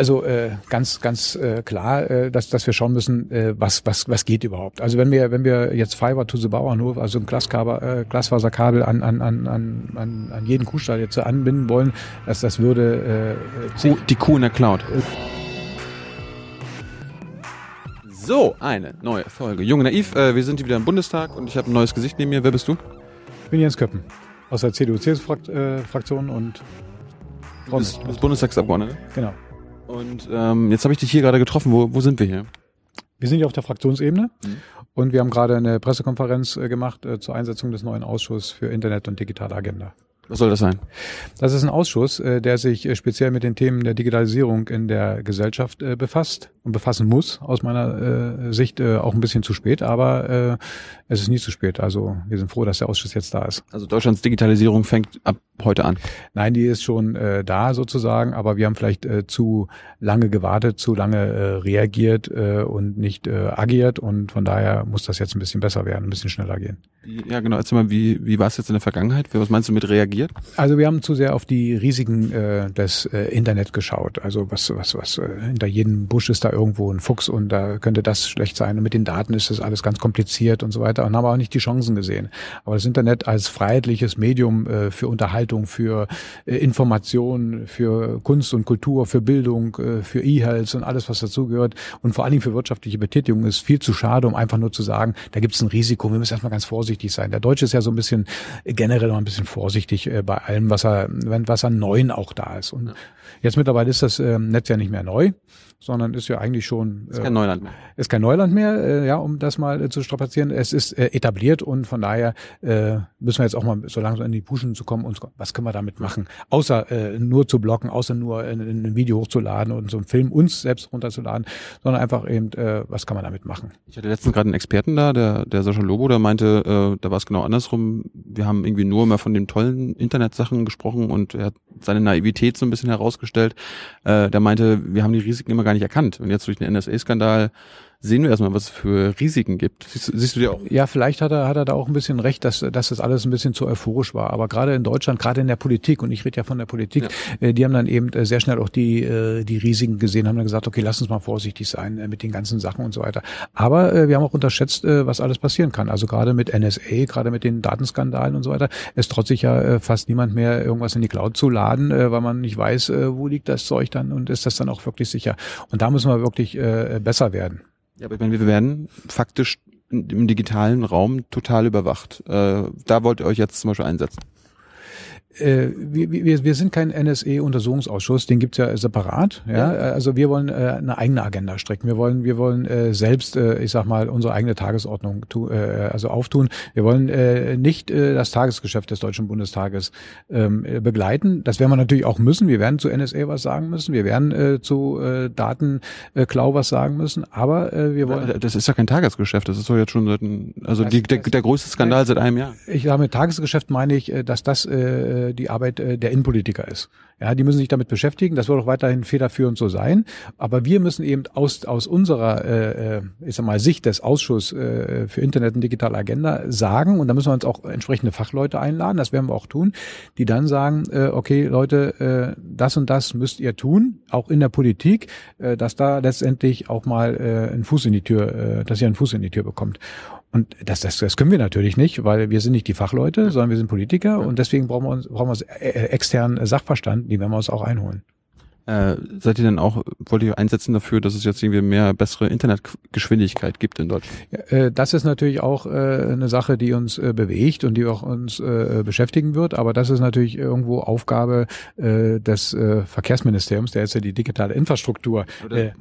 Also äh, ganz, ganz äh, klar, äh, dass, dass wir schauen müssen, äh, was, was, was geht überhaupt. Also wenn wir, wenn wir jetzt Fiber to the Bauernhof, also ein Glaskabel, äh, Glasfaserkabel an, an, an, an, an jeden Kuhstall jetzt anbinden wollen, dass das würde äh, Kuh, die Kuh in der Cloud. So, eine neue Folge. Junge Naiv, äh, wir sind hier wieder im Bundestag und ich habe ein neues Gesicht neben mir. Wer bist du? Ich bin Jens Köppen aus der CDU-CSU-Fraktion äh, und Du bist, bist Bundestagsabgeordneter? Genau. Und ähm, jetzt habe ich dich hier gerade getroffen. Wo, wo sind wir hier? Wir sind hier auf der Fraktionsebene mhm. und wir haben gerade eine Pressekonferenz äh, gemacht äh, zur Einsetzung des neuen Ausschusses für Internet und digitale Agenda. Was soll das sein? Das ist ein Ausschuss, äh, der sich äh, speziell mit den Themen der Digitalisierung in der Gesellschaft äh, befasst und befassen muss, aus meiner Sicht auch ein bisschen zu spät, aber es ist nie zu spät. Also wir sind froh, dass der Ausschuss jetzt da ist. Also Deutschlands Digitalisierung fängt ab heute an? Nein, die ist schon äh, da sozusagen, aber wir haben vielleicht äh, zu lange gewartet, zu lange äh, reagiert äh, und nicht äh, agiert und von daher muss das jetzt ein bisschen besser werden, ein bisschen schneller gehen. Ja, genau. Erzähl mal, wie, wie war es jetzt in der Vergangenheit? Was meinst du mit reagiert? Also wir haben zu sehr auf die Risiken äh, des äh, Internet geschaut. Also was, was, was, äh, hinter jedem Busch ist da irgendwo ein Fuchs und da könnte das schlecht sein. Und mit den Daten ist das alles ganz kompliziert und so weiter und haben auch nicht die Chancen gesehen. Aber das Internet als freiheitliches Medium äh, für Unterhaltung Unterhaltung, für äh, Information, für Kunst und Kultur, für Bildung, äh, für E-Health und alles, was dazugehört und vor allen Dingen für wirtschaftliche Betätigung ist viel zu schade, um einfach nur zu sagen, da gibt es ein Risiko, wir müssen erstmal ganz vorsichtig sein. Der Deutsche ist ja so ein bisschen generell noch ein bisschen vorsichtig äh, bei allem, was er, was an Neuen auch da ist. Und jetzt mittlerweile ist das äh, Netz ja nicht mehr neu sondern ist ja eigentlich schon ist kein Neuland mehr. Ist kein Neuland mehr, äh, ja, um das mal äh, zu strapazieren. Es ist äh, etabliert und von daher äh, müssen wir jetzt auch mal so langsam in die Puschen zu kommen und was können wir damit machen? Außer äh, nur zu blocken, außer nur ein, Video hochzuladen und so einen Film uns selbst runterzuladen, sondern einfach eben, äh, was kann man damit machen? Ich hatte letztens gerade einen Experten da, der, der Sascha Lobo, der meinte, äh, da war es genau andersrum. Wir haben irgendwie nur mal von den tollen Internetsachen gesprochen und er hat seine Naivität so ein bisschen herausgestellt. Äh, der meinte, wir haben die Risiken immer gar nicht erkannt. Und jetzt durch den NSA-Skandal sehen wir erstmal, was es für Risiken gibt. Siehst, siehst du dir auch? Ja, vielleicht hat er, hat er da auch ein bisschen recht, dass, dass das alles ein bisschen zu euphorisch war. Aber gerade in Deutschland, gerade in der Politik, und ich rede ja von der Politik, ja. äh, die haben dann eben äh, sehr schnell auch die, äh, die Risiken gesehen, haben dann gesagt, okay, lass uns mal vorsichtig sein äh, mit den ganzen Sachen und so weiter. Aber äh, wir haben auch unterschätzt, äh, was alles passieren kann. Also gerade mit NSA, gerade mit den Datenskandalen und so weiter, es traut sich ja äh, fast niemand mehr, irgendwas in die Cloud zu laden, äh, weil man nicht weiß, äh, wo liegt das Zeug dann und ist das dann auch wirklich sicher. Und da müssen wir wirklich äh, besser werden. Ja, aber ich meine, wir werden faktisch im digitalen Raum total überwacht. Äh, da wollt ihr euch jetzt zum Beispiel einsetzen äh, wir, wir, wir sind kein NSE-Untersuchungsausschuss, den gibt's ja separat. Ja? ja. Also wir wollen äh, eine eigene Agenda strecken. Wir wollen, wir wollen äh, selbst, äh, ich sag mal, unsere eigene Tagesordnung tu, äh, also auftun. Wir wollen äh, nicht äh, das Tagesgeschäft des Deutschen Bundestages ähm, begleiten. Das werden wir natürlich auch müssen. Wir werden zu NSA was sagen müssen. Wir werden äh, zu äh, Datenklau was sagen müssen. Aber äh, wir wollen. Das ist ja kein Tagesgeschäft. Das ist doch jetzt schon seit, also die, der, der größte Skandal seit einem Jahr. Ich sage mit Tagesgeschäft meine ich, äh, dass das äh, die Arbeit äh, der Innenpolitiker ist. Ja, die müssen sich damit beschäftigen. Das wird auch weiterhin federführend so sein. Aber wir müssen eben aus, aus unserer, äh, äh ich sag mal, Sicht des Ausschusses äh, für Internet und digitale Agenda sagen, und da müssen wir uns auch entsprechende Fachleute einladen, das werden wir auch tun, die dann sagen, äh, okay, Leute, äh, das und das müsst ihr tun, auch in der Politik, äh, dass da letztendlich auch mal äh, ein Fuß in die Tür, äh, dass ihr einen Fuß in die Tür bekommt. Und das, das, das können wir natürlich nicht, weil wir sind nicht die Fachleute, sondern wir sind Politiker und deswegen brauchen wir uns, brauchen wir uns äh, externen Sachverstand, die werden wir uns auch einholen. Äh, seid ihr denn auch, wollt ihr einsetzen dafür, dass es jetzt irgendwie mehr bessere Internetgeschwindigkeit gibt in Deutschland? Äh, das ist natürlich auch äh, eine Sache, die uns äh, bewegt und die auch uns äh, beschäftigen wird. Aber das ist natürlich irgendwo Aufgabe äh, des Verkehrsministeriums, der jetzt ja die digitale Infrastruktur.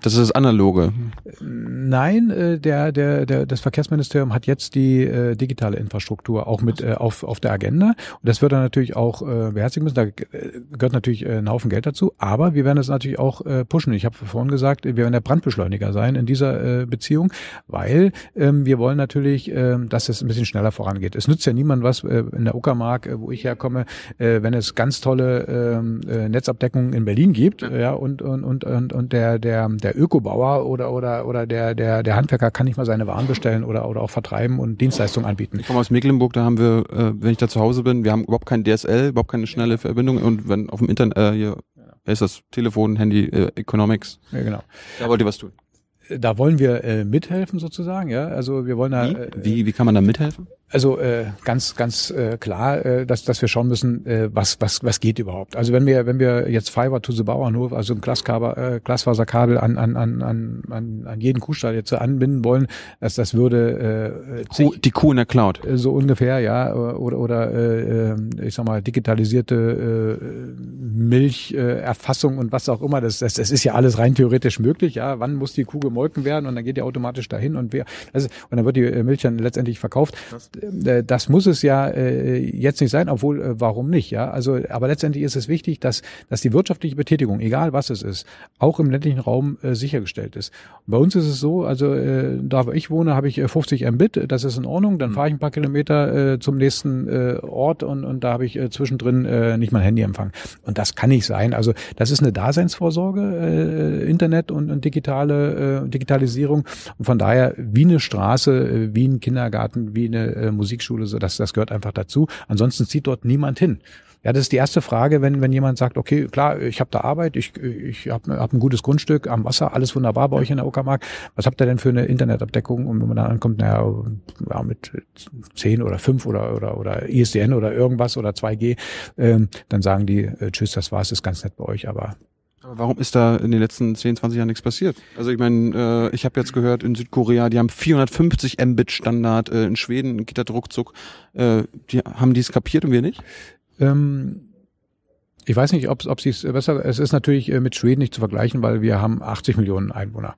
Das ist das Analoge. Nein, der, der, der, das Verkehrsministerium hat jetzt die digitale Infrastruktur auch mit auf, auf der Agenda. Und das wird er natürlich auch beherzigen müssen. Da gehört natürlich ein Haufen Geld dazu. Aber wir werden es natürlich auch äh, pushen. Ich habe vorhin gesagt, wir werden der Brandbeschleuniger sein in dieser äh, Beziehung, weil ähm, wir wollen natürlich, äh, dass es ein bisschen schneller vorangeht. Es nützt ja niemand was äh, in der Uckermark, äh, wo ich herkomme, äh, wenn es ganz tolle ähm, äh, Netzabdeckungen in Berlin gibt, ja, ja und, und, und, und, und der, der, der Ökobauer oder, oder, oder der, der, der Handwerker kann nicht mal seine Waren bestellen oder, oder auch vertreiben und Dienstleistungen anbieten. Ich komme aus Mecklenburg, da haben wir, äh, wenn ich da zu Hause bin, wir haben überhaupt kein DSL, überhaupt keine schnelle Verbindung und wenn auf dem Internet, äh, hier ist das Telefon, Handy, äh, Economics. Ja, genau. Da wollt ihr was tun. Da wollen wir äh, mithelfen sozusagen, ja. Also wir wollen da. Wie? Äh, wie, wie kann man da mithelfen? Also äh, ganz ganz äh, klar, äh, dass dass wir schauen müssen, äh, was was was geht überhaupt. Also wenn wir wenn wir jetzt Fiber to the Bauernhof, also ein Glaskabel, äh, Glasfaserkabel an an an an an, an jeden Kuhstall jetzt anbinden wollen, dass das würde äh, Kuh, die Kuh in der Cloud äh, so ungefähr, ja, oder oder äh, ich sag mal digitalisierte äh, Milcherfassung und was auch immer. Das, das das ist ja alles rein theoretisch möglich. Ja, wann muss die Kuh gemolken werden und dann geht die automatisch dahin und wer also, und dann wird die Milch dann letztendlich verkauft. Was? Äh, das muss es ja äh, jetzt nicht sein, obwohl äh, warum nicht, ja? Also, aber letztendlich ist es wichtig, dass dass die wirtschaftliche Betätigung, egal was es ist, auch im ländlichen Raum sichergestellt ist. Und bei uns ist es so, also da wo ich wohne, habe ich 50 Mbit, das ist in Ordnung. Dann mhm. fahre ich ein paar Kilometer zum nächsten Ort und und da habe ich zwischendrin nicht mein Handyempfang. Und das kann nicht sein. Also das ist eine Daseinsvorsorge, Internet und, und digitale Digitalisierung. Und von daher wie eine Straße, wie ein Kindergarten, wie eine äh, Musikschule, so das, das gehört einfach dazu. Ansonsten zieht dort niemand hin. Ja, das ist die erste Frage, wenn, wenn jemand sagt, okay, klar, ich habe da Arbeit, ich, ich habe hab ein gutes Grundstück am Wasser, alles wunderbar bei euch in der Uckermark. Was habt ihr denn für eine Internetabdeckung? Und wenn man dann ankommt, naja, ja, mit 10 oder 5 oder, oder, oder ISDN oder irgendwas oder 2G, ähm, dann sagen die, äh, tschüss, das war's, ist ganz nett bei euch, aber aber warum ist da in den letzten 10, 20 Jahren nichts passiert? Also ich meine, äh, ich habe jetzt gehört, in Südkorea, die haben 450 Mbit Standard, äh, in Schweden geht das ruckzuck. Äh, die, haben die es kapiert und wir nicht? Ähm, ich weiß nicht, ob es sich besser, es ist natürlich äh, mit Schweden nicht zu vergleichen, weil wir haben 80 Millionen Einwohner.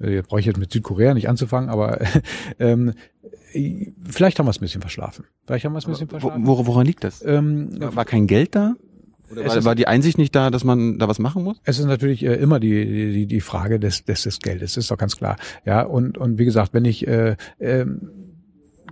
Äh, jetzt brauche ich jetzt mit Südkorea nicht anzufangen, aber ähm, vielleicht haben wir es ein bisschen verschlafen. Vielleicht haben wir es ein bisschen verschlafen. Wor woran liegt das? Ähm, war kein Geld da? Oder war, war die Einsicht nicht da, dass man da was machen muss? Es ist natürlich äh, immer die, die, die Frage des, des, des Geldes, ist doch ganz klar. Ja, und, und wie gesagt, wenn ich äh, äh,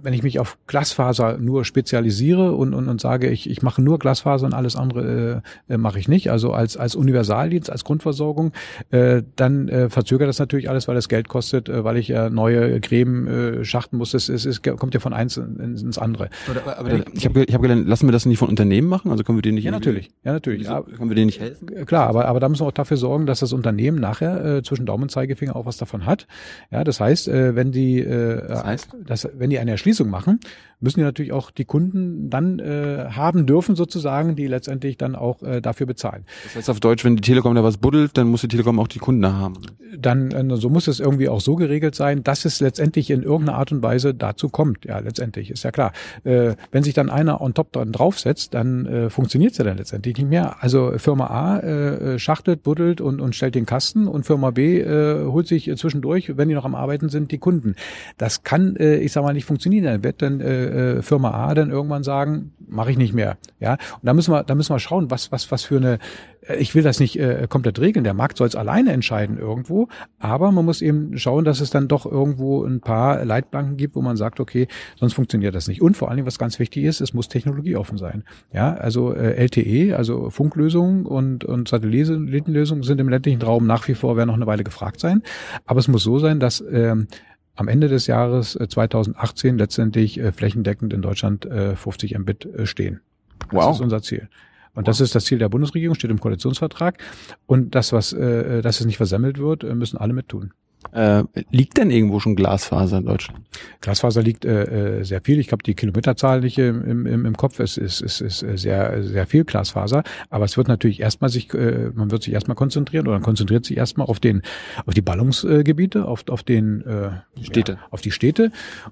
wenn ich mich auf Glasfaser nur spezialisiere und, und, und sage, ich, ich mache nur Glasfaser und alles andere äh, mache ich nicht, also als, als Universaldienst, als Grundversorgung, äh, dann äh, verzögert das natürlich alles, weil es Geld kostet, äh, weil ich äh, neue Gräben äh, schachten muss. Es, es, es kommt ja von eins ins andere. Aber, aber ich habe ich hab gelernt, lassen wir das nicht von Unternehmen machen? Also können wir denen nicht Ja, natürlich. Ja, natürlich. Ja, können wir denen nicht helfen? Klar, aber, aber da müssen wir auch dafür sorgen, dass das Unternehmen nachher äh, zwischen Daumen und Zeigefinger auch was davon hat. Ja, das heißt, äh, wenn die äh, das heißt? dass, wenn die eine Erschließung Erschließung machen, müssen die natürlich auch die Kunden dann äh, haben dürfen sozusagen, die letztendlich dann auch äh, dafür bezahlen. Das heißt auf Deutsch, wenn die Telekom da was buddelt, dann muss die Telekom auch die Kunden haben. Dann äh, so muss es irgendwie auch so geregelt sein, dass es letztendlich in irgendeiner Art und Weise dazu kommt. Ja, letztendlich ist ja klar. Äh, wenn sich dann einer on top dran draufsetzt, dann äh, funktioniert es ja dann letztendlich nicht mehr. Also Firma A äh, schachtelt, buddelt und, und stellt den Kasten und Firma B äh, holt sich zwischendurch, wenn die noch am Arbeiten sind, die Kunden. Das kann, äh, ich sag mal, nicht funktionieren. Dann wird dann äh, äh, Firma A dann irgendwann sagen, mache ich nicht mehr. Ja, und da müssen wir, da müssen wir schauen, was, was, was für eine. Äh, ich will das nicht äh, komplett regeln. Der Markt soll es alleine entscheiden irgendwo, aber man muss eben schauen, dass es dann doch irgendwo ein paar Leitplanken gibt, wo man sagt, okay, sonst funktioniert das nicht. Und vor allen Dingen, was ganz wichtig ist, es muss technologieoffen sein. Ja, also äh, LTE, also Funklösungen und und Satellitenlösungen sind im ländlichen Raum nach wie vor werden noch eine Weile gefragt sein. Aber es muss so sein, dass ähm, am Ende des Jahres 2018 äh, letztendlich äh, flächendeckend in Deutschland 50 äh, Mbit stehen. Das wow. ist unser Ziel. Und wow. das ist das Ziel der Bundesregierung, steht im Koalitionsvertrag. Und das, was, dass es nicht versemmelt wird, müssen alle mit tun. Äh, liegt denn irgendwo schon Glasfaser in Deutschland? Glasfaser liegt äh, äh sehr viel. Ich habe die Kilometerzahl nicht im, im, im Kopf. Es ist, es ist sehr, sehr viel Glasfaser. Aber es wird natürlich erstmal sich, äh, man wird sich erstmal konzentrieren oder konzentriert sich erstmal auf den, auf die Ballungsgebiete, auf, auf den äh, Städte, ja, auf die Städte.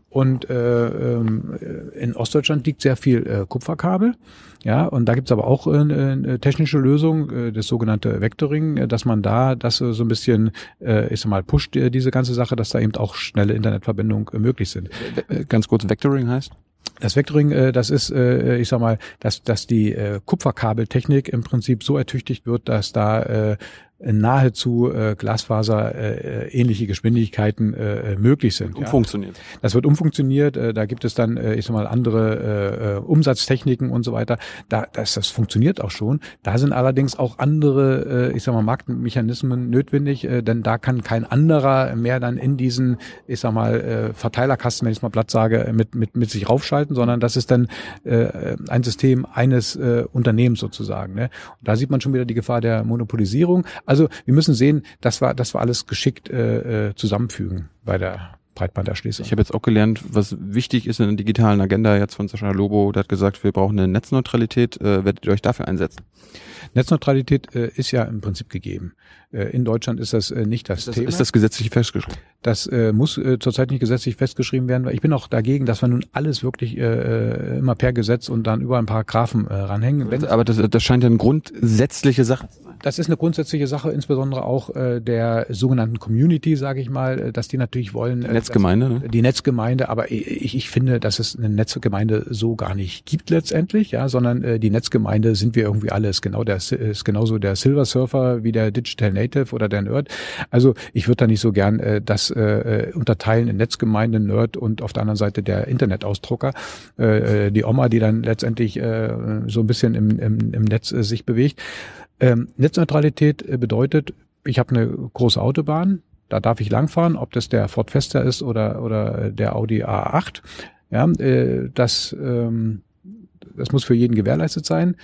Und äh, ähm, in Ostdeutschland liegt sehr viel äh, Kupferkabel. Ja, und da gibt's aber auch äh, eine technische Lösung, äh, das sogenannte Vectoring, äh, dass man da das so ein bisschen, äh, ich sag mal, pusht diese ganze Sache, dass da eben auch schnelle Internetverbindungen möglich sind. Ganz kurz, Vectoring heißt? Das Vectoring, das ist, ich sag mal, dass, dass die Kupferkabeltechnik im Prinzip so ertüchtigt wird, dass da nahezu äh, Glasfaser äh, ähnliche Geschwindigkeiten äh, möglich sind. Umfunktioniert. Ja. Das wird umfunktioniert. Äh, da gibt es dann, äh, ich sag mal, andere äh, Umsatztechniken und so weiter. Da, das, das funktioniert auch schon. Da sind allerdings auch andere, äh, ich sag mal, Marktmechanismen notwendig, äh, denn da kann kein anderer mehr dann in diesen, ich sag mal, äh, Verteilerkasten, wenn ich mal platt sage, mit, mit, mit sich raufschalten, sondern das ist dann äh, ein System eines äh, Unternehmens sozusagen. Ne? Und da sieht man schon wieder die Gefahr der Monopolisierung. Also wir müssen sehen, dass wir, dass wir alles geschickt äh, äh zusammenfügen bei der Breitbanderschließung. Ich habe jetzt auch gelernt, was wichtig ist in der digitalen Agenda jetzt von Sascha Lobo, der hat gesagt, wir brauchen eine Netzneutralität. Äh, werdet ihr euch dafür einsetzen? Netzneutralität äh, ist ja im Prinzip gegeben. Äh, in Deutschland ist das äh, nicht das, ist das Thema. Ist das gesetzlich festgeschrieben? Das äh, muss äh, zurzeit nicht gesetzlich festgeschrieben werden. Weil ich bin auch dagegen, dass wir nun alles wirklich äh, äh immer per Gesetz und dann über ein paar Graphen äh, ranhängen. Wenn, aber das, das scheint ja eine grundsätzliche Sache zu sein. Das ist eine grundsätzliche Sache, insbesondere auch äh, der sogenannten Community, sage ich mal, dass die natürlich wollen. Äh, Netzgemeinde, ne? Die Netzgemeinde, aber ich, ich finde, dass es eine Netzgemeinde so gar nicht gibt letztendlich, ja, sondern äh, die Netzgemeinde sind wir irgendwie alles. Genau der ist genauso der Silver Surfer wie der Digital Native oder der Nerd. Also ich würde da nicht so gern äh, das äh, unterteilen in Netzgemeinde, Nerd und auf der anderen Seite der Internetausdrucker. Äh, äh, die Oma, die dann letztendlich äh, so ein bisschen im, im, im Netz äh, sich bewegt. Ähm, Netzneutralität äh, bedeutet, ich habe eine große Autobahn, da darf ich langfahren, ob das der Ford Fiesta ist oder, oder der Audi A8. Ja, äh, das, ähm, das muss für jeden gewährleistet sein.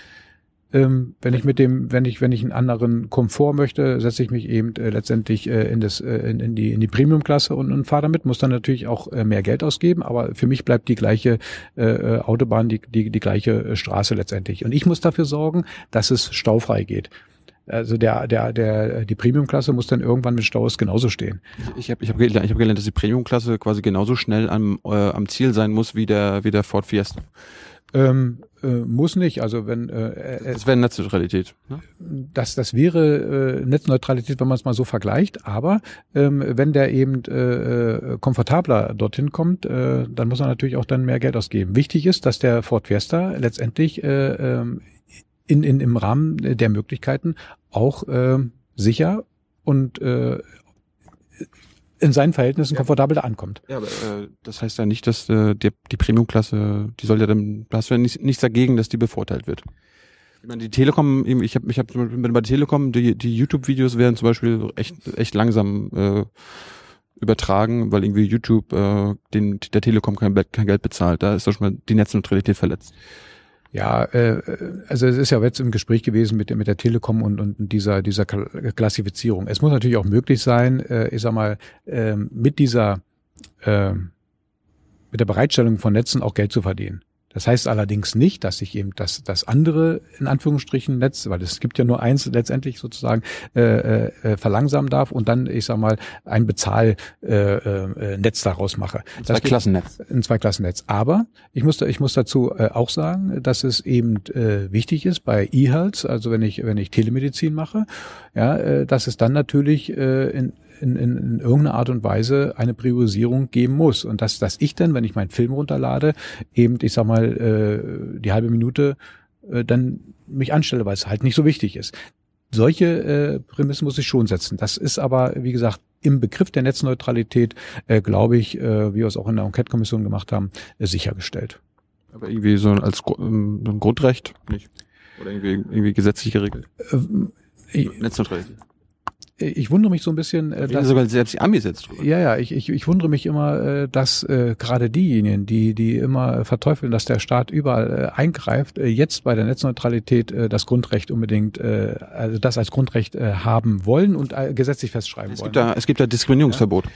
Ähm, wenn ich mit dem, wenn ich, wenn ich einen anderen Komfort möchte, setze ich mich eben äh, letztendlich äh, in das, äh, in, in die, in die Premium-Klasse und, und fahre damit, muss dann natürlich auch äh, mehr Geld ausgeben, aber für mich bleibt die gleiche äh, äh Autobahn, die, die, die gleiche äh, Straße letztendlich. Und ich muss dafür sorgen, dass es staufrei geht. Also der, der, der, die Premium-Klasse muss dann irgendwann mit Staus genauso stehen. Ich habe ich hab gelernt, ich hab gelernt, dass die Premium-Klasse quasi genauso schnell am, äh, am Ziel sein muss wie der, wie der Ford Fiesta. Ähm, äh, muss nicht. Also wenn äh, äh das wäre Netzneutralität. Ne? Das das wäre äh, Netzneutralität, wenn man es mal so vergleicht. Aber ähm, wenn der eben äh, äh, komfortabler dorthin kommt, äh, dann muss er natürlich auch dann mehr Geld ausgeben. Wichtig ist, dass der Ford Fiesta letztendlich äh, ähm, in, in im Rahmen der Möglichkeiten auch äh, sicher und äh, in seinen Verhältnissen ja. komfortabel da ankommt. Ja, aber äh, das heißt ja nicht, dass äh, die, die Premium-Klasse, die soll ja dann, da hast du ja nicht, nichts dagegen, dass die bevorteilt wird. Ich meine, die Telekom, ich habe ich hab bei der Telekom, die, die YouTube-Videos werden zum Beispiel echt, echt langsam äh, übertragen, weil irgendwie YouTube äh, den, der Telekom kein, kein Geld bezahlt. Da ist doch schon mal die Netzneutralität verletzt. Ja, äh, also es ist ja jetzt im Gespräch gewesen mit, mit der Telekom und, und dieser, dieser Klassifizierung. Es muss natürlich auch möglich sein, äh, ich sag mal, äh, mit dieser, äh, mit der Bereitstellung von Netzen auch Geld zu verdienen. Das heißt allerdings nicht, dass ich eben das, das andere, in Anführungsstrichen, Netz, weil es gibt ja nur eins letztendlich sozusagen, äh, äh, verlangsamen darf und dann, ich sag mal, ein Bezahlnetz äh, äh, Netz daraus mache. Ein Zweiklassennetz. Ein Zweiklassennetz. Aber ich muss, ich muss dazu äh, auch sagen, dass es eben äh, wichtig ist bei E-Health, also wenn ich, wenn ich Telemedizin mache, ja, äh, dass es dann natürlich äh, in, in, in, in irgendeiner Art und Weise eine Priorisierung geben muss. Und dass, dass ich dann, wenn ich meinen Film runterlade, eben, ich sag mal, äh, die halbe Minute äh, dann mich anstelle, weil es halt nicht so wichtig ist. Solche äh, Prämissen muss ich schon setzen. Das ist aber, wie gesagt, im Begriff der Netzneutralität, äh, glaube ich, äh, wie wir es auch in der Enquete-Kommission gemacht haben, äh, sichergestellt. Aber irgendwie so als ähm, ein Grundrecht nicht? Oder irgendwie, irgendwie gesetzliche Regel? Äh, Netzneutralität ich wundere mich so ein bisschen, äh, dass sogar selbst die Amis jetzt drüber. Ja, ja, ich, ich, ich wundere mich immer, äh, dass äh, gerade diejenigen, die die immer verteufeln, dass der Staat überall äh, eingreift, äh, jetzt bei der Netzneutralität äh, das Grundrecht unbedingt, äh, also das als Grundrecht äh, haben wollen und äh, gesetzlich festschreiben es wollen. Gibt da, es gibt da Diskriminierungsverbot. Ja.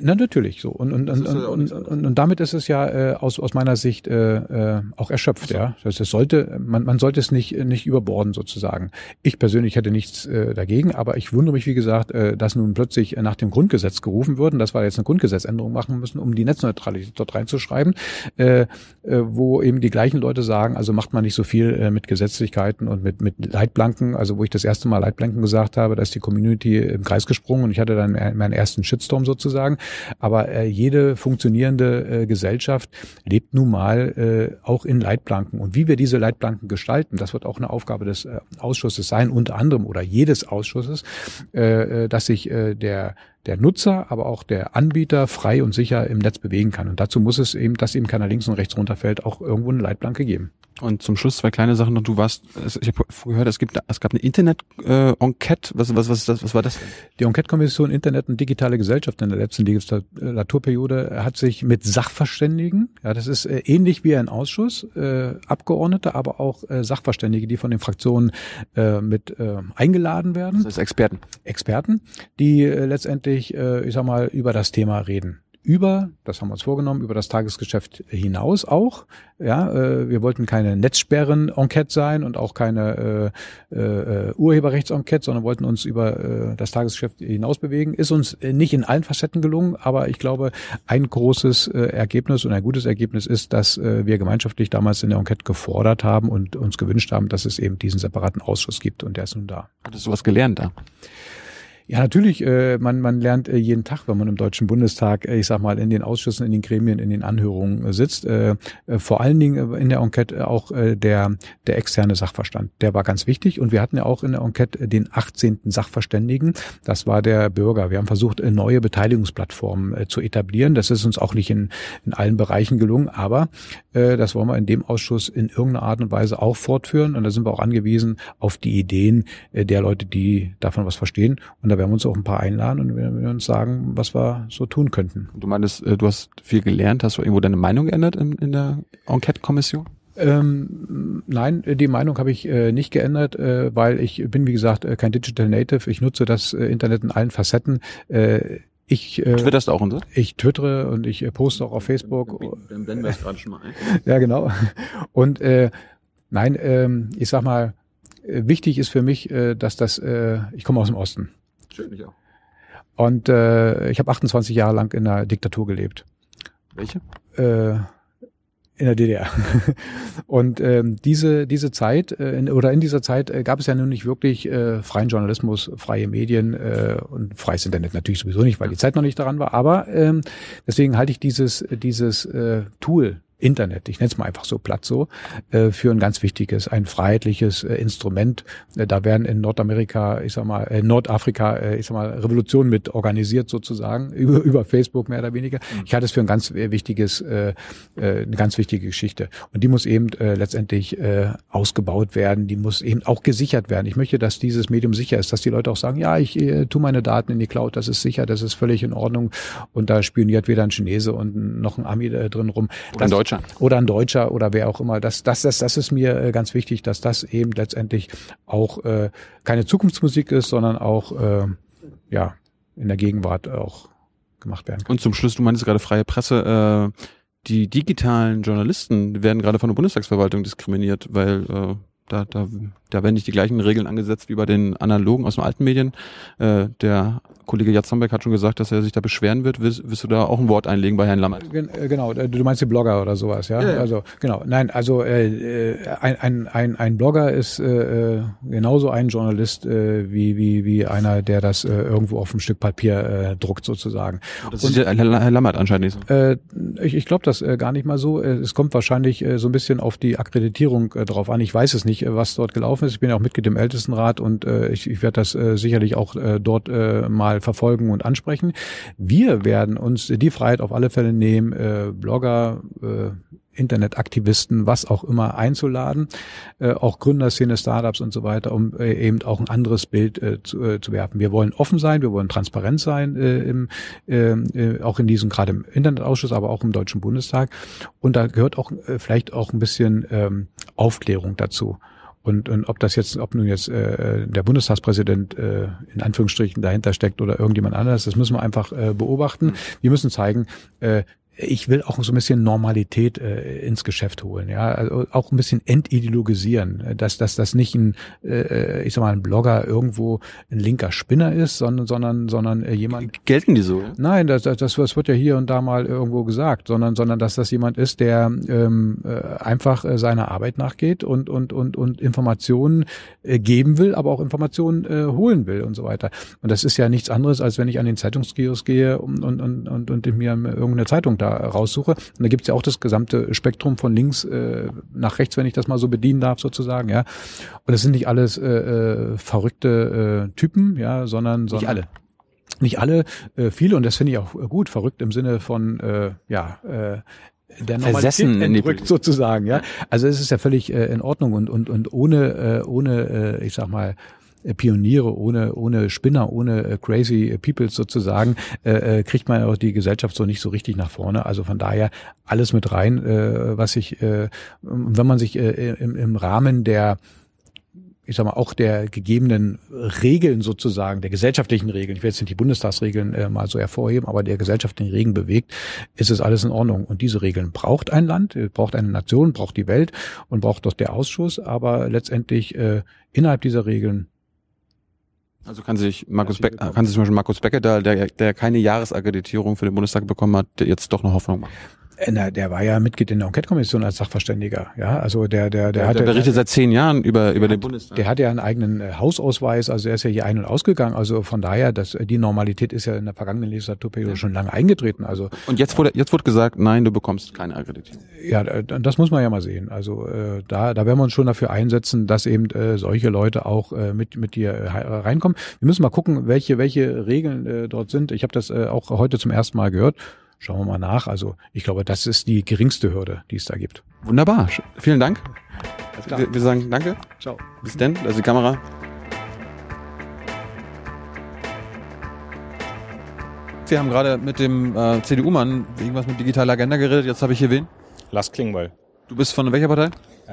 Na natürlich so. Und und und, und, und, und damit ist es ja äh, aus aus meiner Sicht äh, äh, auch erschöpft so. ja. Das, das sollte man man sollte es nicht nicht überborden sozusagen. Ich persönlich hätte nichts äh, dagegen aber ich wundere mich wie gesagt äh, dass nun plötzlich nach dem Grundgesetz gerufen würden dass wir jetzt eine Grundgesetzänderung machen müssen um die Netzneutralität dort reinzuschreiben äh, äh, wo eben die gleichen Leute sagen also macht man nicht so viel äh, mit Gesetzlichkeiten und mit mit Leitplanken. Also wo ich das erste Mal Leitplanken gesagt habe da ist die Community im Kreis gesprungen und ich hatte dann meinen ersten Shitstorm sozusagen Aber äh, jede funktionierende äh, Gesellschaft lebt nun mal äh, auch in Leitplanken. Und wie wir diese Leitplanken gestalten, das wird auch eine Aufgabe des äh, Ausschusses sein, unter anderem oder jedes Ausschusses, äh, äh dass sich äh, der der Nutzer, aber auch der Anbieter frei und sicher im Netz bewegen kann. Und dazu muss es eben, dass eben keiner links und rechts runterfällt, auch irgendwo eine Leitplanke geben. Und zum Schluss zwei kleine Sachen noch. Du warst, ich habe gehört, es gibt, es gab eine Internet-Enquete. Äh, was, was, was, was war das? Die Enquete-Kommission Internet und digitale Gesellschaft in der letzten Legislaturperiode hat sich mit Sachverständigen, ja, das ist äh, ähnlich wie ein Ausschuss, äh, Abgeordnete, aber auch äh, Sachverständige, die von den Fraktionen äh, mit äh, eingeladen werden. Das heißt Experten. Experten, die äh, letztendlich, äh, ich sag mal, über das Thema reden über, das haben wir uns vorgenommen, über das Tagesgeschäft hinaus auch. Ja, äh, wir wollten keine Netzsperren-Enquete sein und auch keine äh, äh, Urheberrechts-Enquete, sondern wollten uns über äh, das Tagesgeschäft hinaus bewegen. Ist uns nicht in allen Facetten gelungen, aber ich glaube, ein großes äh, Ergebnis und ein gutes Ergebnis ist, dass äh, wir gemeinschaftlich damals in der Enquete gefordert haben und uns gewünscht haben, dass es eben diesen separaten Ausschuss gibt und der ist nun da. Hattest du was gelernt da? Ja, natürlich, äh, man, man lernt äh, jeden Tag, wenn man im Deutschen Bundestag, äh, ich sag mal, in den Ausschüssen, in den Gremien, in den Anhörungen äh, sitzt. Äh, äh, vor allen Dingen in der Enquete auch der, der externe Sachverstand. Der war ganz wichtig und wir hatten ja auch in der Enquete den 18. Sachverständigen. Das war der Bürger. Wir haben versucht, neue Beteiligungsplattformen zu etablieren. Das ist uns auch nicht in, in allen Bereichen gelungen, aber das wollen wir in dem Ausschuss in irgendeiner Art und Weise auch fortführen. Und da sind wir auch angewiesen auf die Ideen der Leute, die davon was verstehen. Und da werden wir uns auch ein paar einladen und wir werden uns sagen, was wir so tun könnten. Du meinst, äh, du hast viel gelernt. Hast du irgendwo deine Meinung geändert in, in der Enquete-Kommission? Ähm, nein, die Meinung habe ich äh, nicht geändert, äh, weil ich bin, wie gesagt, äh, kein Digital Native. Ich nutze das äh, Internet in allen Facetten. Äh, ich, äh, Twitterst auch und so? Ich twittere und ich äh, poste auch auf Facebook. Dann blenden wir es gerade schon mal ein. ja, genau. Und äh, nein, ähm, ich sag mal, wichtig ist für mich, äh, dass das, äh, ich komme aus dem Osten. Stört mich auch. Und äh, ich habe 28 Jahre lang in einer Diktatur gelebt. Welche? Äh, in der DDR. Und ähm, diese diese Zeit äh, in, oder in dieser Zeit äh, gab es ja nun nicht wirklich äh, freien Journalismus, freie Medien äh, und freies Internet natürlich sowieso nicht, weil die Zeit noch nicht daran war. Aber ähm, deswegen halte ich dieses dieses äh, Tool Internet, ich nenne es mal einfach so platt so, äh, für ein ganz wichtiges, ein freiheitliches äh, Instrument. Äh, da werden in Nordamerika, ich sag mal, in Nordafrika, ich sag mal, Revolutionen mit organisiert sozusagen, über, über Facebook mehr oder weniger. Mhm. Ich halte es für ein ganz wichtiges, eine ganz wichtige Geschichte. Und die muss eben letztendlich ausgebaut werden, die muss eben auch gesichert werden. Ich möchte, dass dieses Medium sicher ist, dass die Leute auch sagen, ja, ich äh, tue meine Daten in die Cloud, das ist sicher, das ist völlig in Ordnung und da spioniert weder ein Chinese und noch ein Ami drin rum. Ein Deutscher. Oder ein Deutscher oder wer auch immer. Das, das, das, das ist mir äh, ganz wichtig, dass das eben letztendlich auch äh, keine Zukunftsmusik ist, sondern auch äh, ja in der Gegenwart auch gemacht werden kann. Und zum Schluss, du meinst gerade freie Presse, äh, die digitalen Journalisten werden gerade von der Bundestagsverwaltung diskriminiert, weil äh, da, da, da werden nicht die gleichen Regeln angesetzt wie bei den analogen aus den alten Medien. Äh, der Kollege Jatzombeck hat schon gesagt, dass er sich da beschweren wird. Willst, willst du da auch ein Wort einlegen bei Herrn Lammert? Äh, genau, äh, du meinst die Blogger oder sowas, ja? ja, ja. Also genau, nein, also äh, ein, ein, ein, ein Blogger ist äh, äh, genauso ein Journalist äh, wie, wie, wie einer, der das äh, irgendwo auf einem Stück Papier äh, druckt sozusagen. Das Und, ist Herr Lammert anscheinend nicht so. Äh, ich ich glaube das äh, gar nicht mal so. Es kommt wahrscheinlich äh, so ein bisschen auf die Akkreditierung äh, drauf an. Ich weiß es nicht, was dort gelaufen ist. Ich bin ja auch Mitglied im Ältestenrat und äh, ich, ich werde das äh, sicherlich auch äh, dort äh, mal verfolgen und ansprechen. Wir werden uns die Freiheit auf alle Fälle nehmen, äh, Blogger, äh, Internetaktivisten, was auch immer einzuladen, äh, auch Gründerszene, Startups und so weiter, um äh, eben auch ein anderes Bild äh, zu, äh, zu werfen. Wir wollen offen sein, wir wollen transparent sein, äh, im, äh, äh auch in diesem gerade im Internetausschuss, aber auch im Deutschen Bundestag. Und da gehört auch äh, vielleicht auch ein bisschen ähm, Aufklärung dazu. Und, und ob das jetzt, ob nun jetzt äh, der Bundestagspräsident äh, in Anführungsstrichen dahinter steckt oder irgendjemand anderes, das müssen wir einfach äh, beobachten. Mhm. Wir müssen zeigen, äh, ich will auch so ein bisschen Normalität äh, ins Geschäft holen, ja, also auch ein bisschen entideologisieren, dass dass das nicht ein, äh, ich sag mal, ein Blogger irgendwo ein linker Spinner ist, sondern sondern sondern äh, jemand. Gelten die so? Nein, das, das das wird ja hier und da mal irgendwo gesagt, sondern sondern dass das jemand ist, der ähm, äh, einfach äh, seiner Arbeit nachgeht und und und und Informationen äh, geben will, aber auch Informationen äh, holen will und so weiter. Und das ist ja nichts anderes, als wenn ich an den Zeitungskiosk gehe und und und und, und mir irgendeine Zeitung da raussuche. Und da gibt's ja auch das gesamte Spektrum von links äh, nach rechts, wenn ich das mal so bedienen darf, sozusagen, ja. Und es sind nicht alles äh, äh, verrückte äh, Typen, ja, sondern, sondern Nicht alle. nicht alle, äh, viele und das finde ich auch gut, verrückt im Sinne von äh, ja äh, der Normalität entrückt sozusagen, ja. Also es ist ja völlig äh, in Ordnung und und und ohne äh, ohne äh, ich sag mal Pioniere, ohne ohne Spinner, ohne äh, crazy people sozusagen, äh, äh, kriegt man auch die Gesellschaft so nicht so richtig nach vorne. Also von daher alles mit rein, äh, was sich, äh, wenn man sich äh, im, im Rahmen der ich sag mal, auch der gegebenen Regeln sozusagen, der gesellschaftlichen Regeln, ich will jetzt nicht die Bundestagsregeln äh, mal so hervorheben, aber der gesellschaftlichen Regeln bewegt, ist es alles in Ordnung. Und diese Regeln braucht ein Land, äh, braucht eine Nation, braucht die Welt und braucht doch der Ausschuss, aber letztendlich äh, innerhalb dieser Regeln Also kann sich Markus Beck, kann sich zum Beispiel Markus Becker, der, der der keine Jahresakkreditierung für den Bundestag bekommen hat, der jetzt doch noch Hoffnung machen. Äh, Na, der war ja Mitglied in der Enquete-Kommission als Sachverständiger. Ja, also der, der, der, Der, hat der ja- berichtet seit zehn Jahren über, über den Bundestag. der hat ja einen eigenen äh, Hausausweis, also er ist ja hier ein- und ausgegangen. Also von daher, das, die Normalität ist ja in der vergangenen Legislaturperiode schon lange eingetreten. Also Und jetzt wurde, jetzt wurde gesagt, nein, du bekommst keine Akkreditierung. ja, äh, das muss man ja mal sehen. Also äh, da, da werden wir uns schon dafür einsetzen, dass eben äh, solche Leute auch äh, mit mit dir äh, reinkommen. Wir müssen mal gucken, welche welche Regeln äh, dort sind. Ich habe das äh, auch heute zum ersten Mal gehört. Schauen wir mal nach. Also ich glaube, das ist die geringste Hürde, die es da gibt. Wunderbar. Vielen Dank. Wir, wir sagen Danke. Ciao. Bis denn. Also die Kamera. Sie haben gerade mit dem äh, CDU-Mann irgendwas mit digitaler Agenda geredet. Jetzt habe ich hier wen? Lars Klingbeil. Du bist von welcher Partei?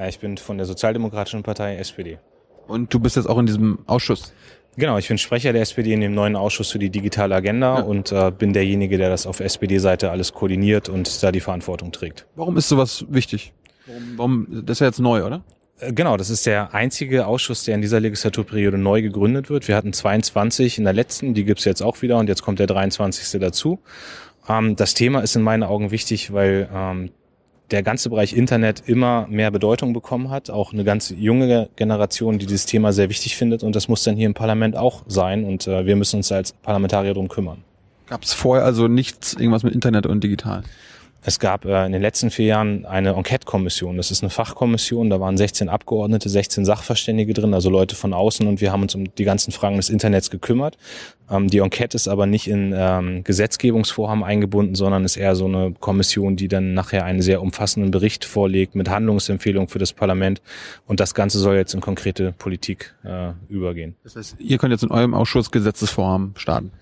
Ich bin von der Sozialdemokratischen Partei SPD. Und du bist jetzt auch in diesem Ausschuss. Genau, ich bin Sprecher der SPD in dem neuen Ausschuss für die digitale Agenda Ja. und äh, bin derjenige, der das auf SPD-Seite alles koordiniert und da die Verantwortung trägt. Warum ist sowas wichtig? Warum, warum, das ist ja jetzt neu, oder? Äh, Genau, das ist der einzige Ausschuss, der in dieser Legislaturperiode neu gegründet wird. Wir hatten 22 in der letzten, die gibt's jetzt auch wieder und jetzt kommt der 23. dazu. Ähm, das Thema ist in meinen Augen wichtig, weil ähm, der ganze Bereich Internet immer mehr Bedeutung bekommen hat. Auch eine ganz junge Generation, die dieses Thema sehr wichtig findet und das muss dann hier im Parlament auch sein und äh, wir müssen uns als Parlamentarier drum kümmern. Gab es vorher also nichts, irgendwas mit Internet und digital? Es gab äh, in den letzten vier Jahren eine Enquete-Kommission. Das ist eine Fachkommission. Da waren 16 Abgeordnete, 16 Sachverständige drin, also Leute von außen. Und wir haben uns um die ganzen Fragen des Internets gekümmert. Ähm, die Enquete ist aber nicht in ähm, Gesetzgebungsvorhaben eingebunden, sondern ist eher so eine Kommission, die dann nachher einen sehr umfassenden Bericht vorlegt mit Handlungsempfehlungen für das Parlament. Und das Ganze soll jetzt in konkrete Politik äh, übergehen. Das heißt, ihr könnt jetzt in eurem Ausschuss Gesetzesvorhaben starten.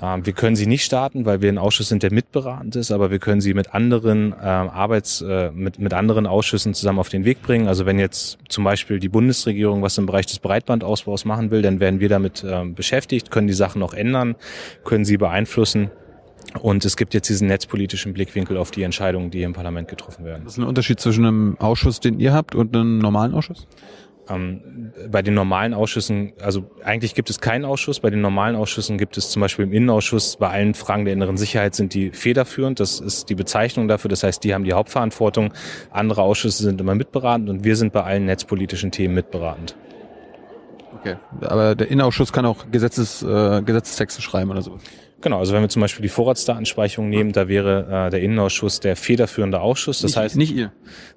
Ähm, wir können sie nicht starten, weil wir ein Ausschuss sind, der mitberatend ist, aber wir können sie mit anderen ähm, Arbeits, äh, mit, mit anderen Ausschüssen zusammen auf den Weg bringen. Also wenn jetzt zum Beispiel die Bundesregierung was im Bereich des Breitbandausbaus machen will, dann werden wir damit ähm, beschäftigt, können die Sachen noch ändern, können sie beeinflussen. Und es gibt jetzt diesen netzpolitischen Blickwinkel auf die Entscheidungen, die hier im Parlament getroffen werden. Das ist ein Unterschied zwischen einem Ausschuss, den ihr habt, und einem normalen Ausschuss? Ähm, bei den normalen Ausschüssen, also eigentlich gibt es keinen Ausschuss. Bei den normalen Ausschüssen gibt es zum Beispiel im Innenausschuss bei allen Fragen der inneren Sicherheit sind die federführend. Das ist die Bezeichnung dafür. Das heißt, die haben die Hauptverantwortung. Andere Ausschüsse sind immer mitberatend und wir sind bei allen netzpolitischen Themen mitberatend. Okay. Aber der Innenausschuss kann auch Gesetzes, äh, Gesetzestexte schreiben oder so. Genau, also wenn wir zum Beispiel die Vorratsdatenspeicherung nehmen, da wäre äh, der Innenausschuss der federführende Ausschuss. Das nicht, heißt, nicht ihr.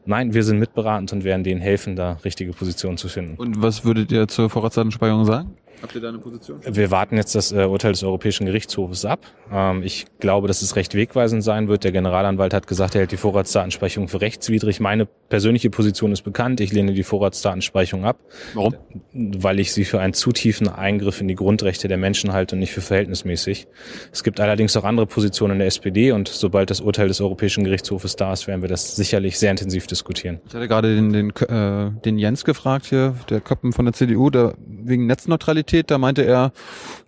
nein, wir sind mitberatend und werden denen helfen, da richtige Positionen zu finden. Und was würdet ihr zur Vorratsdatenspeicherung sagen? Habt ihr da eine Position? Wir warten jetzt das äh, Urteil des Europäischen Gerichtshofes ab. Ähm, ich glaube, dass es recht wegweisend sein wird. Der Generalanwalt hat gesagt, er hält die Vorratsdatenspeicherung für rechtswidrig. Meine persönliche Position ist bekannt. Ich lehne die Vorratsdatenspeicherung ab, Warum? weil ich sie für einen zu tiefen Eingriff in die Grundrechte der Menschen halte und nicht für verhältnismäßig. Es gibt allerdings auch andere Positionen in der SPD und sobald das Urteil des Europäischen Gerichtshofes da ist, werden wir das sicherlich sehr intensiv diskutieren. Ich hatte gerade den, den, äh, den Jens gefragt hier, der Köppen von der CDU, da, wegen Netzneutralität, da meinte er,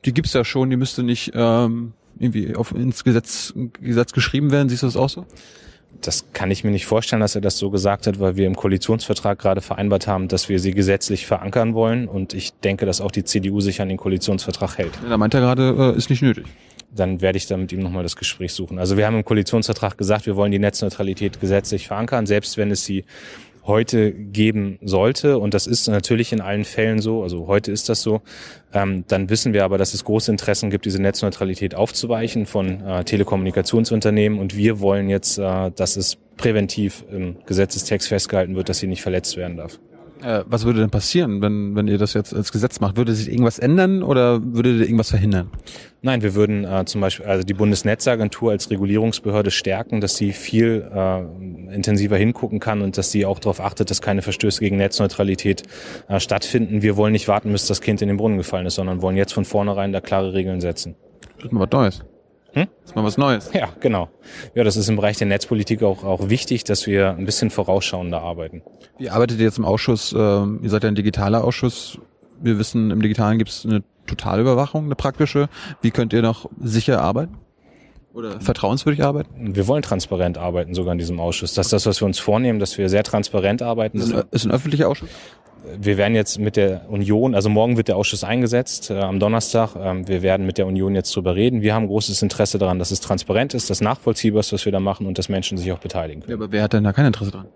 die gibt's ja schon, die müsste nicht ähm, irgendwie auf, ins Gesetz, Gesetz geschrieben werden. Siehst du das auch so? Das kann ich mir nicht vorstellen, dass er das so gesagt hat, weil wir im Koalitionsvertrag gerade vereinbart haben, dass wir sie gesetzlich verankern wollen. Und ich denke, dass auch die CDU sich an den Koalitionsvertrag hält. Ja, da meint er gerade, äh, ist nicht nötig dann werde ich da mit ihm nochmal das Gespräch suchen. Also wir haben im Koalitionsvertrag gesagt, wir wollen die Netzneutralität gesetzlich verankern, selbst wenn es sie heute geben sollte, und das ist natürlich in allen Fällen so, also heute ist das so, ähm, dann wissen wir aber, dass es große Interessen gibt, diese Netzneutralität aufzuweichen von äh, Telekommunikationsunternehmen und wir wollen jetzt, äh, dass es präventiv im Gesetzestext festgehalten wird, dass sie nicht verletzt werden darf. Äh, was würde denn passieren, wenn, wenn ihr das jetzt als Gesetz macht? Würde sich irgendwas ändern oder würde ihr irgendwas verhindern? Nein, wir würden äh, zum Beispiel also die Bundesnetzagentur als Regulierungsbehörde stärken, dass sie viel äh, intensiver hingucken kann und dass sie auch darauf achtet, dass keine Verstöße gegen Netzneutralität äh, stattfinden. Wir wollen nicht warten, bis das Kind in den Brunnen gefallen ist, sondern wollen jetzt von vornherein da klare Regeln setzen. Das ist mal was Neues. Hm? Das ist mal was Neues. Ja, genau. Ja, das ist im Bereich der Netzpolitik auch, auch wichtig, dass wir ein bisschen vorausschauender arbeiten. Wie arbeitet ihr jetzt im Ausschuss? Ähm, ihr seid ja ein digitaler Ausschuss. Wir wissen, im Digitalen gibt es eine Totalüberwachung, eine praktische. Wie könnt ihr noch sicher arbeiten? Oder vertrauenswürdig arbeiten? Wir wollen transparent arbeiten, sogar in diesem Ausschuss. Das ist das, was wir uns vornehmen, dass wir sehr transparent arbeiten. Das ist ein öffentlicher Ausschuss? Wir werden jetzt mit der Union, also morgen wird der Ausschuss eingesetzt, äh, am Donnerstag. Ähm, wir werden mit der Union jetzt drüber reden. Wir haben großes Interesse daran, dass es transparent ist, dass nachvollziehbar ist, was wir da machen und dass Menschen sich auch beteiligen können. Ja, aber wer hat denn da kein Interesse dran?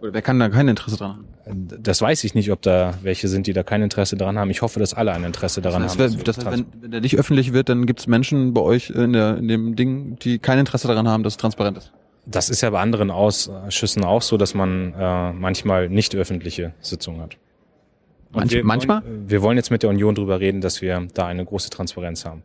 Oder wer kann da kein Interesse dran haben? Das weiß ich nicht, ob da welche sind, die da kein Interesse dran haben. Ich hoffe, dass alle ein Interesse daran das heißt, haben. Das heißt, wenn, wenn der nicht öffentlich wird, dann gibt es Menschen bei euch in, der, in dem Ding, die kein Interesse daran haben, dass es transparent ist. Das ist ja bei anderen Ausschüssen auch so, dass man äh, manchmal nicht öffentliche Sitzungen hat. Manch, wir manchmal? Wollen, wir wollen jetzt mit der Union drüber reden, dass wir da eine große Transparenz haben.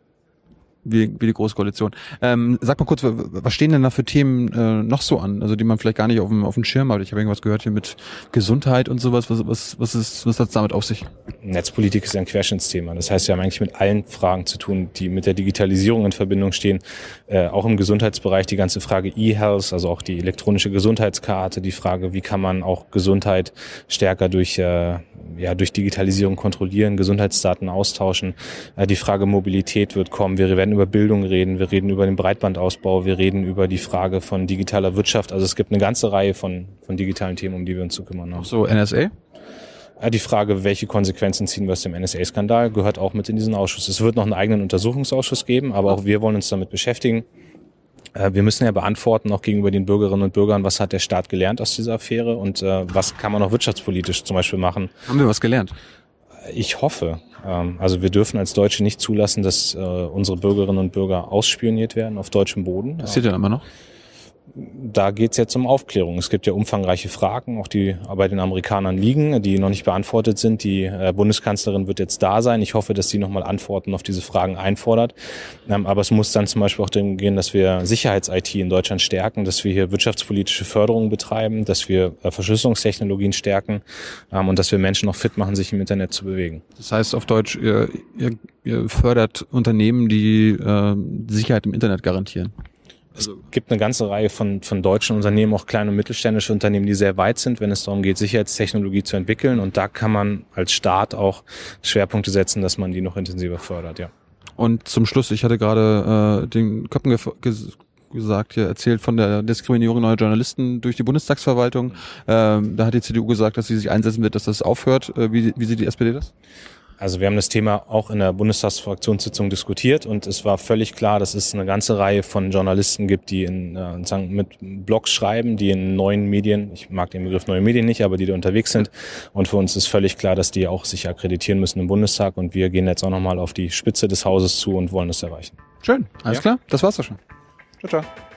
Wie, wie die Große Koalition. Ähm, sag mal kurz, was stehen denn da für Themen äh, noch so an, also die man vielleicht gar nicht auf dem, auf dem Schirm hat? Ich habe irgendwas gehört hier mit Gesundheit und sowas. Was, was, was, ist, was hat damit auf sich? Netzpolitik ist ein Querschnittsthema. Das heißt, wir haben eigentlich mit allen Fragen zu tun, die mit der Digitalisierung in Verbindung stehen. Äh, auch im Gesundheitsbereich die ganze Frage E-Health, also auch die elektronische Gesundheitskarte, die Frage, wie kann man auch Gesundheit stärker durch äh, ja, durch Digitalisierung kontrollieren, Gesundheitsdaten austauschen. Äh, die Frage Mobilität wird kommen. Wir werden über Bildung reden, wir reden über den Breitbandausbau, wir reden über die Frage von digitaler Wirtschaft. Also es gibt eine ganze Reihe von, von digitalen Themen, um die wir uns zu kümmern haben. So, NSA? Ja, die Frage, welche Konsequenzen ziehen wir aus dem NSA-Skandal, gehört auch mit in diesen Ausschuss. Es wird noch einen eigenen Untersuchungsausschuss geben, aber auch wir wollen uns damit beschäftigen. Äh, wir müssen ja beantworten, auch gegenüber den Bürgerinnen und Bürgern, was hat der Staat gelernt aus dieser Affäre und äh, was kann man auch wirtschaftspolitisch zum Beispiel machen. Haben wir was gelernt? Ich hoffe. Ähm, also wir dürfen als Deutsche nicht zulassen, dass äh, unsere Bürgerinnen und Bürger ausspioniert werden auf deutschem Boden. Passiert ja immer noch? Da geht es jetzt um Aufklärung. Es gibt ja umfangreiche Fragen, auch die bei den Amerikanern liegen, die noch nicht beantwortet sind. Die äh, Bundeskanzlerin wird jetzt da sein. Ich hoffe, dass sie nochmal Antworten auf diese Fragen einfordert. Ähm, aber es muss dann zum Beispiel auch darum gehen, dass wir Sicherheits-IT in Deutschland stärken, dass wir hier wirtschaftspolitische Förderung betreiben, dass wir äh, Verschlüsselungstechnologien stärken ähm, und dass wir Menschen noch fit machen, sich im Internet zu bewegen. Das heißt auf Deutsch, ihr, ihr, ihr fördert Unternehmen, die äh, Sicherheit im Internet garantieren. Also es gibt eine ganze Reihe von, von deutschen Unternehmen, auch kleine und mittelständische Unternehmen, die sehr weit sind, wenn es darum geht, Sicherheitstechnologie zu entwickeln. Und da kann man als Staat auch Schwerpunkte setzen, dass man die noch intensiver fördert, ja. Und zum Schluss, ich hatte gerade äh, den Köppen gesagt, hier erzählt von der Diskriminierung neuer Journalisten durch die Bundestagsverwaltung. Ähm, da hat die CDU gesagt, dass sie sich einsetzen wird, dass das aufhört. Äh, wie, wie sieht die SPD das? Also wir haben das Thema auch in der Bundestagsfraktionssitzung diskutiert und es war völlig klar, dass es eine ganze Reihe von Journalisten gibt, die in, äh, sagen, mit Blogs schreiben, die in neuen Medien, ich mag den Begriff neue Medien nicht, aber die da unterwegs sind. Und für uns ist völlig klar, dass die auch sich akkreditieren müssen im Bundestag und wir gehen jetzt auch nochmal auf die Spitze des Hauses zu und wollen das erreichen. Schön, alles ja. klar, das war's doch schon. Ciao, ciao.